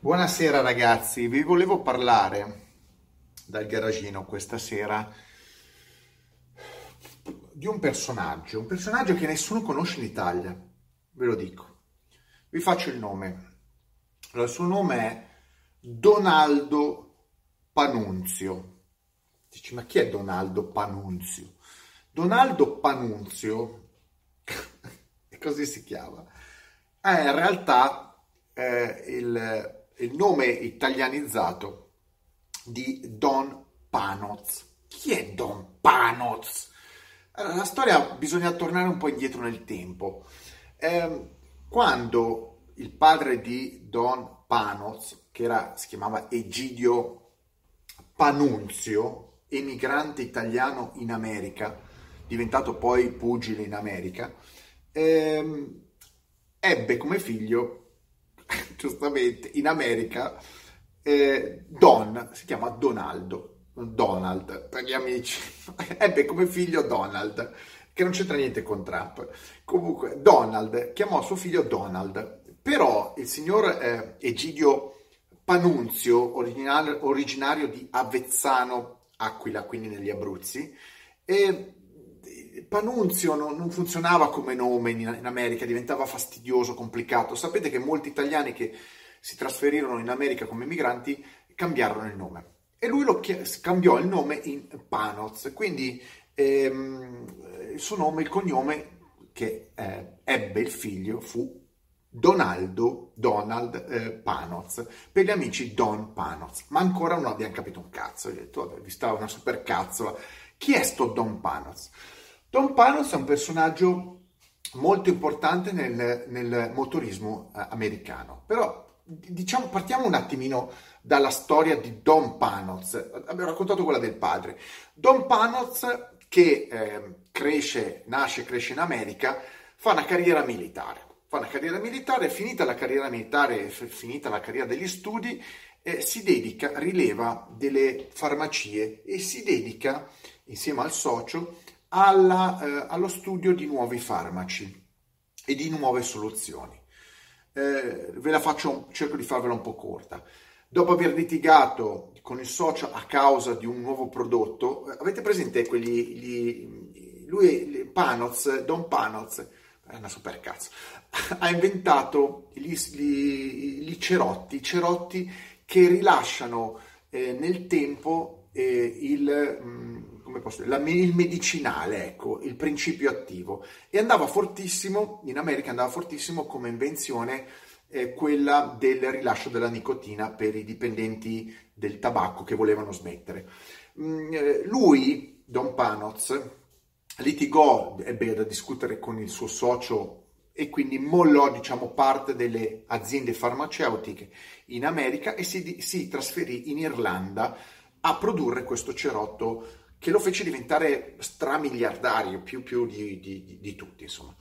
Buonasera ragazzi, vi volevo parlare dal garagino questa sera di un personaggio, un personaggio che nessuno conosce in Italia, ve lo dico. Vi faccio il nome. Allora, il suo nome è Donaldo Panunzio. Dici, ma chi è Donaldo Panunzio? Donaldo Panunzio, così si chiama, è in realtà eh, il il nome italianizzato di Don Panoz. Chi è Don Panoz? Allora, la storia bisogna tornare un po' indietro nel tempo. Eh, quando il padre di Don Panoz, che era, si chiamava Egidio Panunzio, emigrante italiano in America, diventato poi pugile in America, ehm, ebbe come figlio giustamente in America eh, Don si chiama Donaldo Donald per gli amici. Ebbe come figlio Donald che non c'entra niente con Trump. Comunque Donald chiamò suo figlio Donald. Però il signor eh, Egidio Panunzio originario, di Avezzano Aquila quindi negli Abruzzi e Panunzio non, non, funzionava come nome in, in, America, diventava fastidioso, complicato. Sapete che molti italiani che si trasferirono in America come migranti cambiarono il nome. E lui lo chies- cambiò il nome in Panoz, quindi ehm, il suo nome, il cognome che eh, ebbe il figlio fu Donaldo Donald eh, Panoz, per gli amici Don Panoz, ma ancora non abbiamo capito un cazzo. Ho detto, vabbè, vi stava una super cazzola. Chi è sto Don Panoz? Don Panos è un personaggio molto importante nel, nel motorismo eh, americano, però diciamo, partiamo un attimino dalla storia di Don Panos. Abbiamo raccontato quella del padre. Don Panos che eh, cresce, nasce cresce in America, fa una carriera militare. Fa una carriera militare, finita la carriera militare, finita la carriera degli studi, eh, si dedica, rileva delle farmacie e si dedica, insieme al socio, alla, eh, allo studio di nuovi farmaci e di nuove soluzioni. Eh, ve la faccio, cerco di farvela un po' corta. Dopo aver litigato con il socio a causa di un nuovo prodotto, eh, avete presente quelli, gli, lui, Panoz, Don Panoz, è una super cazzo, ha inventato gli, gli, gli cerotti, cerotti che rilasciano eh, nel tempo eh, il... Mh, mm, posso la, il medicinale, ecco, il principio attivo. E andava fortissimo, in America andava fortissimo come invenzione eh, quella del rilascio della nicotina per i dipendenti del tabacco che volevano smettere. Mm, eh, lui, Don Panoz, litigò, ebbe da discutere con il suo socio e quindi mollò diciamo, parte delle aziende farmaceutiche in America e si, si trasferì in Irlanda a produrre questo cerotto che lo fece diventare stramiliardario, più, più di, di, di, tutti, insomma.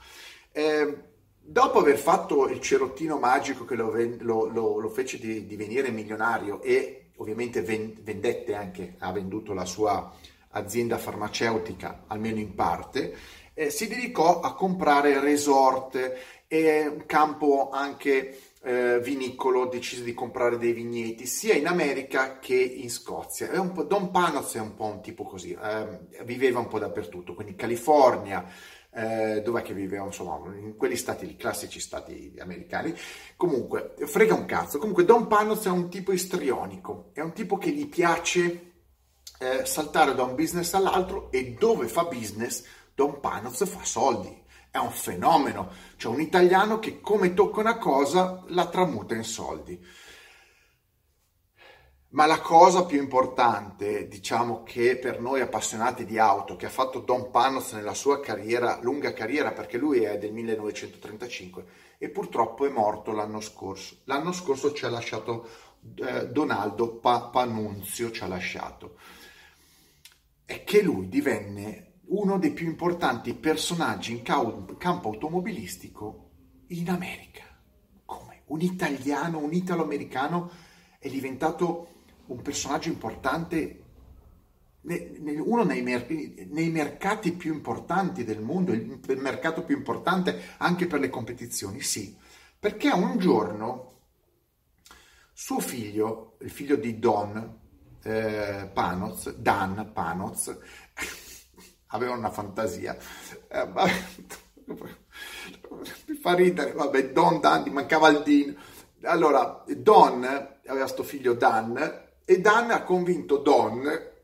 Eh, dopo aver fatto il cerottino magico che lo, lo, lo, lo fece divenire milionario e ovviamente vendette anche, ha venduto la sua azienda farmaceutica, almeno in parte, eh, si dedicò a comprare resort e un campo anche eh, vinicolo decise di comprare dei vigneti sia in America che in Scozia. Po', Don Panos è un po' un tipo così, eh, viveva un po' dappertutto, quindi California, eh, dov'è che viveva? Insomma, in quegli stati, i classici stati americani. Comunque, frega un cazzo. Comunque, Don Panos è un tipo istrionico, è un tipo che gli piace eh, saltare da un business all'altro e dove fa business, Don Panos fa soldi è un fenomeno, cioè un italiano che come tocca una cosa la tramuta in soldi. Ma la cosa più importante, diciamo che per noi appassionati di auto, che ha fatto Don Panos nella sua carriera, lunga carriera, perché lui è del 1935 e purtroppo è morto l'anno scorso. L'anno scorso ci ha lasciato eh, Donaldo pa- Panunzio, ci ha lasciato. È che lui divenne uno dei più importanti personaggi in campo automobilistico in America. Come? Un italiano, un italo-americano è diventato un personaggio importante, uno nei, mercati più importanti del mondo, il mercato più importante anche per le competizioni, sì, perché un giorno Suo figlio, il figlio di Don eh, Panoz, Dan Panoz, aveva una fantasia. Eh, mi fa ridere, vabbè, Don Dan, mancava il Din. Allora, Don aveva sto figlio Dan e Dan ha convinto Don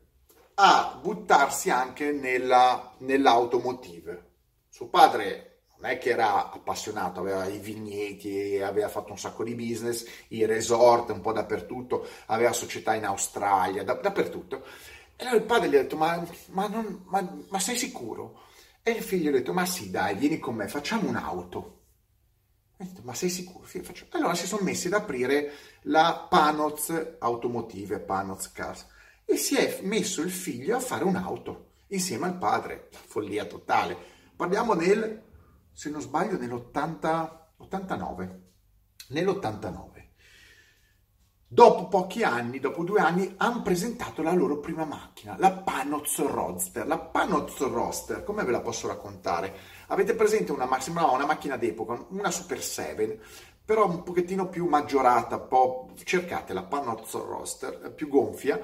a buttarsi anche nella, nell'automotive. Suo padre non è che era appassionato, aveva i vigneti, aveva fatto un sacco di business, i resort un po' dappertutto, aveva società in Australia, da, dappertutto. E allora il padre gli ha detto, ma, ma, non, ma, ma sei sicuro? E il figlio gli ha detto, ma sì dai, vieni con me, facciamo un'auto. Detto, ma sei sicuro? Sì, allora si sono messi ad aprire la Panoz Automotive, Panoz Cars, e si è messo il figlio a fare un'auto insieme al padre, follia totale. Parliamo nel se non sbaglio, nell'89. Nell'89. Dopo pochi anni, dopo due anni, hanno presentato la loro prima macchina, la Panoz Roadster. La Panoz Roadster, come ve la posso raccontare? Avete presente una, sembrava una macchina d'epoca, una Super 7, però un pochettino più maggiorata, po', cercate la Panoz Roadster, più gonfia,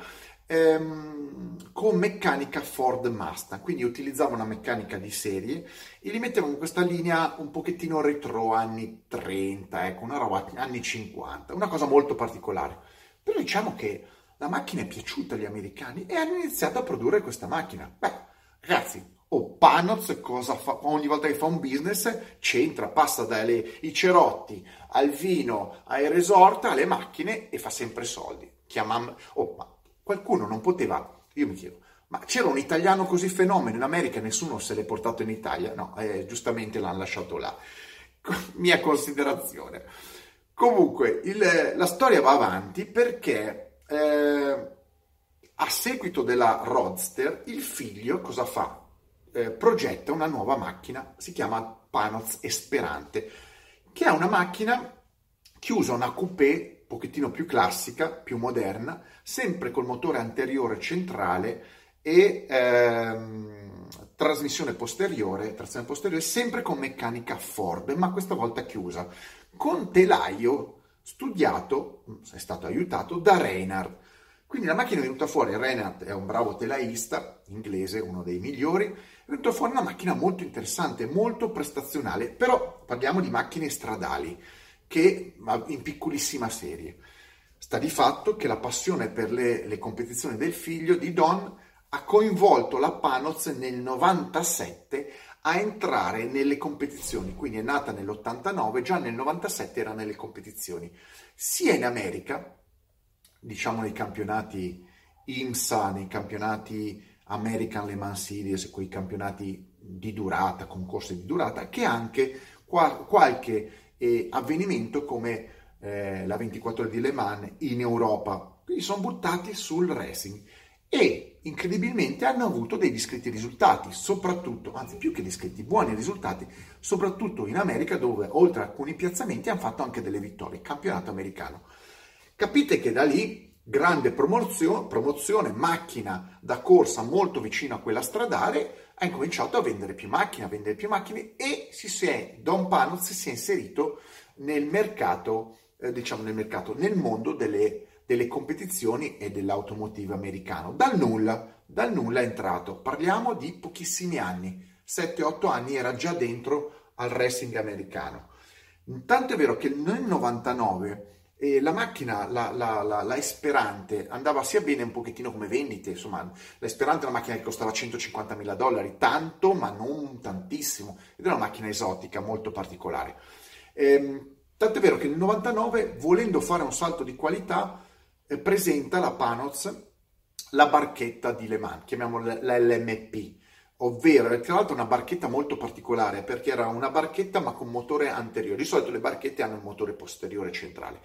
ehm, con meccanica Ford Mustang, quindi utilizzava una meccanica di serie e li mettevano in questa linea un pochettino retro anni 30, ecco, una roba anni 50, una cosa molto particolare. Però diciamo che la macchina è piaciuta agli americani e hanno iniziato a produrre questa macchina. Beh, ragazzi, o oh, Panoz cosa fa? Ogni volta che fa un business c'entra, passa dai cerotti al vino, ai resort, alle macchine e fa sempre soldi. Chiamam... Oh, ma qualcuno non poteva, io mi chiedo, ma c'era un italiano così fenomeno in America nessuno se l'è portato in Italia? No, eh, giustamente l'hanno lasciato là. Mia considerazione. Comunque, il, la storia va avanti perché eh, a seguito della Roadster, il figlio cosa fa? Eh, progetta una nuova macchina, si chiama Panoz Esperante, che è una macchina che usa una coupé pochettino più classica, più moderna, sempre col motore anteriore centrale e ehm, trasmissione posteriore, trazione posteriore, sempre con meccanica Ford, ma questa volta chiusa, con telaio studiato, è stato aiutato da Reinhardt. Quindi la macchina è venuta fuori, Reinhardt è un bravo telaista, inglese, uno dei migliori, è venuta fuori una macchina molto interessante, molto prestazionale, però parliamo di macchine stradali che in piccolissima serie. Sta di fatto che la passione per le, le competizioni del figlio di Don ha coinvolto la Panoz nel 97 a entrare nelle competizioni, quindi è nata nell'89, già nel 97 era nelle competizioni, sia in America, diciamo nei campionati IMSA, nei campionati American Le Mans Series, quei campionati di durata, concorsi di durata, che anche qualche e avvenimento come eh, la 24 ore di Le Mans in Europa. Quindi sono buttati sul racing e incredibilmente hanno avuto dei discreti risultati, soprattutto, anzi più che discreti, buoni risultati, soprattutto in America dove oltre a alcuni piazzamenti hanno fatto anche delle vittorie, campionato americano. Capite che da lì grande promozione, promozione, macchina da corsa molto vicino a quella stradale, ha incominciato a vendere più macchine, a vendere più macchine e si è, Don Panoz si è inserito nel mercato, eh, diciamo nel mercato, nel mondo delle, delle competizioni e dell'automotive americano. Dal nulla, dal nulla è entrato. Parliamo di pochissimi anni, 7-8 anni era già dentro al racing americano. Tanto è vero che nel 99 e la macchina, la, la, la, la, Esperante, andava sia bene un pochettino come vendite, insomma, la Esperante è una macchina che costava 150 mila dollari, tanto ma non tantissimo, ed è una macchina esotica, molto particolare. Ehm, tant'è vero che nel 99, volendo fare un salto di qualità, eh, presenta la Panoz la barchetta di Le Mans, chiamiamola l'LMP, ovvero tra l'altro una barchetta molto particolare perché era una barchetta ma con motore anteriore. Di solito le barchette hanno il motore posteriore centrale.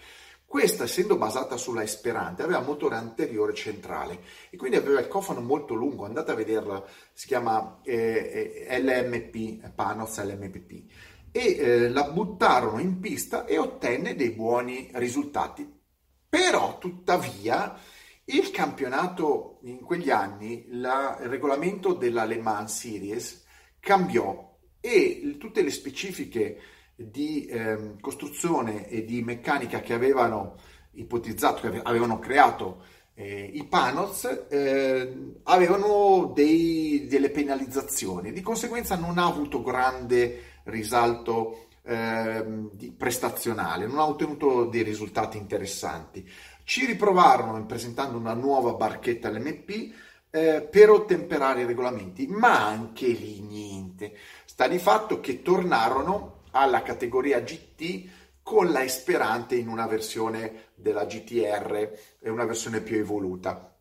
Questa, essendo basata sulla Esperante, aveva motore anteriore centrale e quindi aveva il cofano molto lungo. Andate a vederla, si chiama eh, eh LMP, Panos LMPP. E eh, la buttarono in pista e ottenne dei buoni risultati. Però, tuttavia, il campionato in quegli anni, la, il regolamento della Le Mans Series cambiò e tutte le specifiche di eh, costruzione e di meccanica che avevano ipotizzato, che avevano creato eh, i Panoz, eh, avevano dei, delle penalizzazioni, di conseguenza non ha avuto grande risalto eh, prestazionale, non ha ottenuto dei risultati interessanti. Ci riprovarono presentando una nuova barchetta LMP eh, per ottemperare i regolamenti, ma anche lì niente. Sta di fatto che tornarono alla categoria GT con la Esperante in una versione della GTR, una versione più evoluta.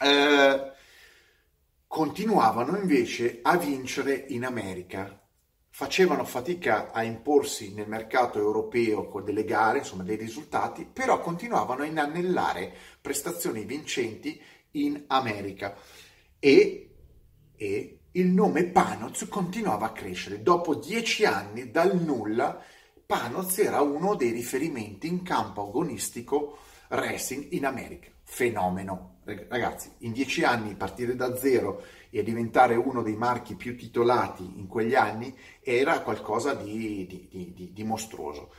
Eh, continuavano invece a vincere in America, facevano fatica a imporsi nel mercato europeo con delle gare, insomma dei risultati, però continuavano a inanellare prestazioni vincenti in America e, e il nome Panoz continuava a crescere. Dopo dieci anni dal nulla, Panoz era uno dei riferimenti in campo agonistico racing in America. Fenomeno. Ragazzi, in dieci anni partire da zero e diventare uno dei marchi più titolati in quegli anni era qualcosa di, di, di, di mostruoso.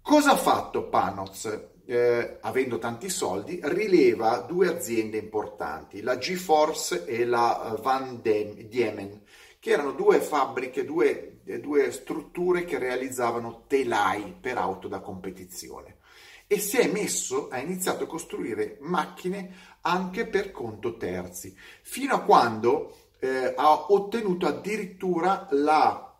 Cosa ha fatto Panoz? Eh, avendo tanti soldi, rileva due aziende importanti, la GeForce e la eh, Van Diemen, che erano due fabbriche, due, due strutture che realizzavano telai per auto da competizione e si è messo, ha iniziato a costruire macchine anche per conto terzi, fino a quando eh, ha ottenuto addirittura la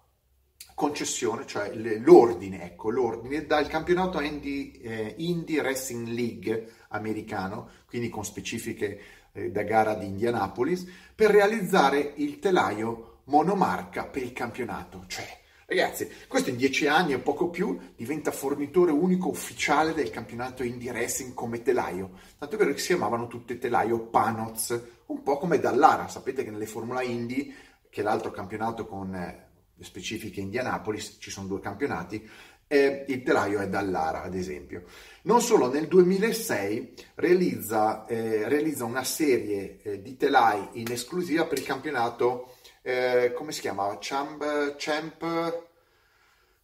concessione, cioè l'ordine, ecco, l'ordine dal campionato Indy, eh, Indy Racing League americano, quindi con specifiche eh, da gara di Indianapolis, per realizzare il telaio monomarca per il campionato, cioè Ragazzi, questo in dieci anni o poco più diventa fornitore unico ufficiale del campionato Indie Racing come telaio. Tanto è vero che si chiamavano tutte telaio Panoz, un po' come Dallara. Sapete che nelle Formula Indy, che è l'altro campionato con eh, specifiche Indianapolis, ci sono due campionati, eh, il telaio è Dallara, ad esempio. Non solo, nel 2006 realizza, eh, realizza una serie eh, di telai in esclusiva per il campionato eh, come si chiamava? Champ, Champ,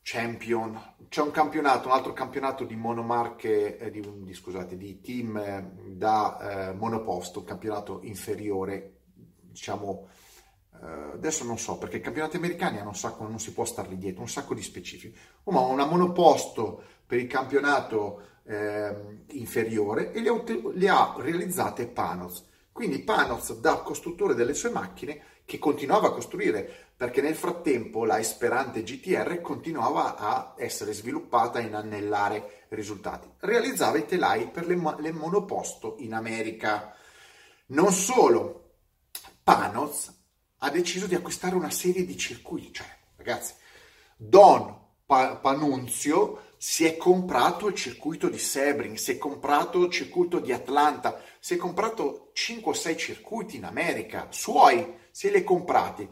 Champion. C'è un campionato, un altro campionato di monomarche, eh, di, di, scusate, di team eh, da eh, monoposto, campionato inferiore, diciamo, eh, adesso non so, perché i campionati americani hanno un sacco, non si può starli dietro, un sacco di specifici. ma una monoposto per il campionato ehm, inferiore e le le ha realizzate Panos. Quindi Panos, da costruttore delle sue macchine, che continuava a costruire, perché nel frattempo la Esperante GTR continuava a essere sviluppata e inanellare risultati. Realizzava i telai per le, le monoposto in America. Non solo, Panos ha deciso di acquistare una serie di circuiti, cioè, ragazzi, Don pa- Panunzio si è comprato il circuito di Sebring, si è comprato il circuito di Atlanta, si è comprato 5 o 6 circuiti in America, suoi, se li è comprati.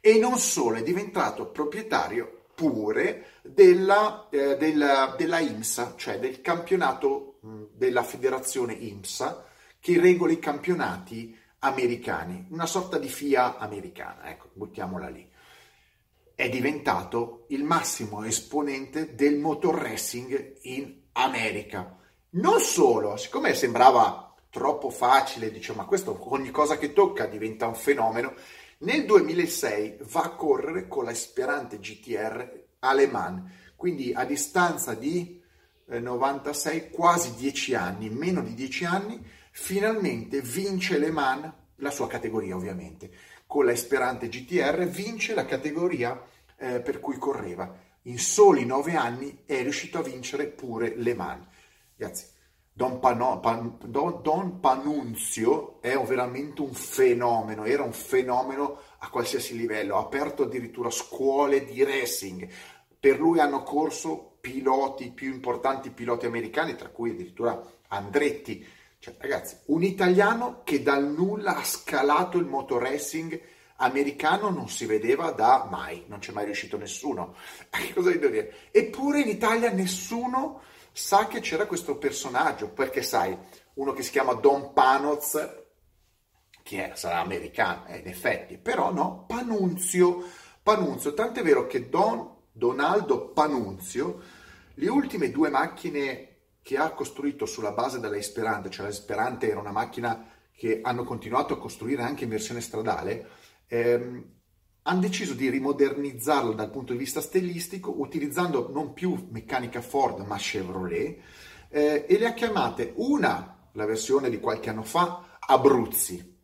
E non solo, è diventato proprietario pure della, eh, della, della IMSA, cioè del campionato mh, della federazione IMSA, che regola i campionati americani, una sorta di FIA americana, ecco, buttiamola lì è diventato il massimo esponente del motor racing in America. Non solo, siccome sembrava troppo facile, dice ma questo ogni cosa che tocca diventa un fenomeno, nel 2006 va a correre con la Esperante GTR Aleman, quindi a distanza di 96, eh, quasi 10 anni, meno di 10 anni, finalmente vince Le Mans, la sua categoria ovviamente, con la Esperante GTR vince la categoria eh, per cui correva. In soli nove anni è riuscito a vincere pure Le Mans. Ragazzi, Don, Pano, Pan, Don, Don Panunzio è veramente un fenomeno, era un fenomeno a qualsiasi livello, ha aperto addirittura scuole di racing. Per lui hanno corso piloti, più importanti piloti americani, tra cui addirittura Andretti, cioè, ragazzi, un italiano che dal nulla ha scalato il motorracing americano non si vedeva da mai, non c'è mai riuscito nessuno. Cosa devo dire? Eppure in Italia nessuno sa che c'era questo personaggio, perché sai, uno che si chiama Don Panoz, che è, sarà americano, eh, in effetti, però no, Panunzio, Panunzio, tant'è vero che Don Donaldo Panunzio, le ultime due macchine che ha costruito sulla base della Esperante, cioè l'Esperante era una macchina che hanno continuato a costruire anche in versione stradale, ehm, hanno deciso di rimodernizzarla dal punto di vista stilistico utilizzando non più meccanica Ford ma Chevrolet eh, e le ha chiamate una, la versione di qualche anno fa, Abruzzi,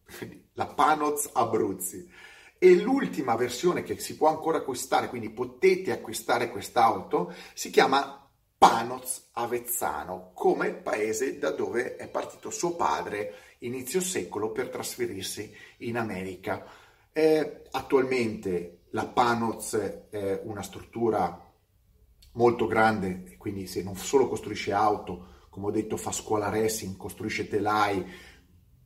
la Panoz Abruzzi. E l'ultima versione che si può ancora acquistare, quindi potete acquistare quest'auto, si chiama Panoz Avezzano, come il paese da dove è partito suo padre inizio secolo per trasferirsi in America. Eh, attualmente la Panoz è una struttura molto grande, quindi se non solo costruisce auto, come ho detto fa scuola racing, costruisce telai,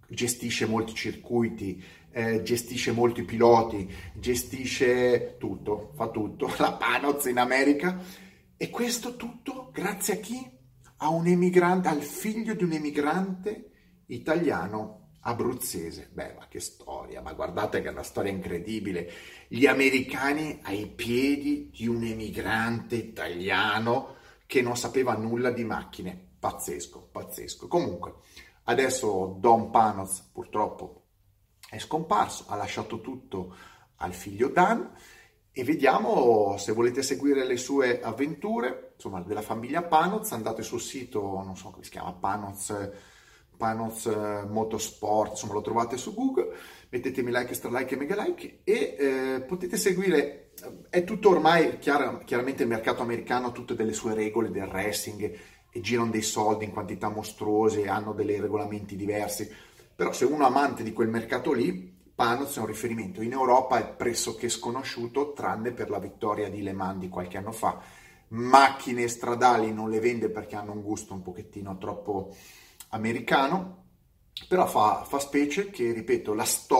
gestisce molti circuiti, eh, gestisce molti piloti, gestisce tutto, fa tutto, la Panoz in America e questo tutto grazie a chi? A un emigrante, al figlio di un emigrante italiano abruzzese. Beh, ma che storia, ma guardate che è una storia incredibile. Gli americani ai piedi di un emigrante italiano che non sapeva nulla di macchine. Pazzesco, pazzesco. Comunque, adesso Don Panos purtroppo è scomparso, ha lasciato tutto al figlio Dan e vediamo se volete seguire le sue avventure, insomma, della famiglia Panoz, andate sul sito, non so come si chiama, Panoz, Panoz Motorsport, insomma, lo trovate su Google, mettetemi like, stra like e mega like e eh, potete seguire, è tutto ormai, chiar, chiaramente il mercato americano ha tutte delle sue regole del racing e girano dei soldi in quantità mostruose, hanno dei regolamenti diversi, però se uno è amante di quel mercato lì, Panoz è un riferimento in Europa è pressoché sconosciuto, tranne per la vittoria di Le Mans di qualche anno fa. Macchine stradali non le vende perché hanno un gusto un pochettino troppo americano, però fa, fa specie che, ripeto, la storia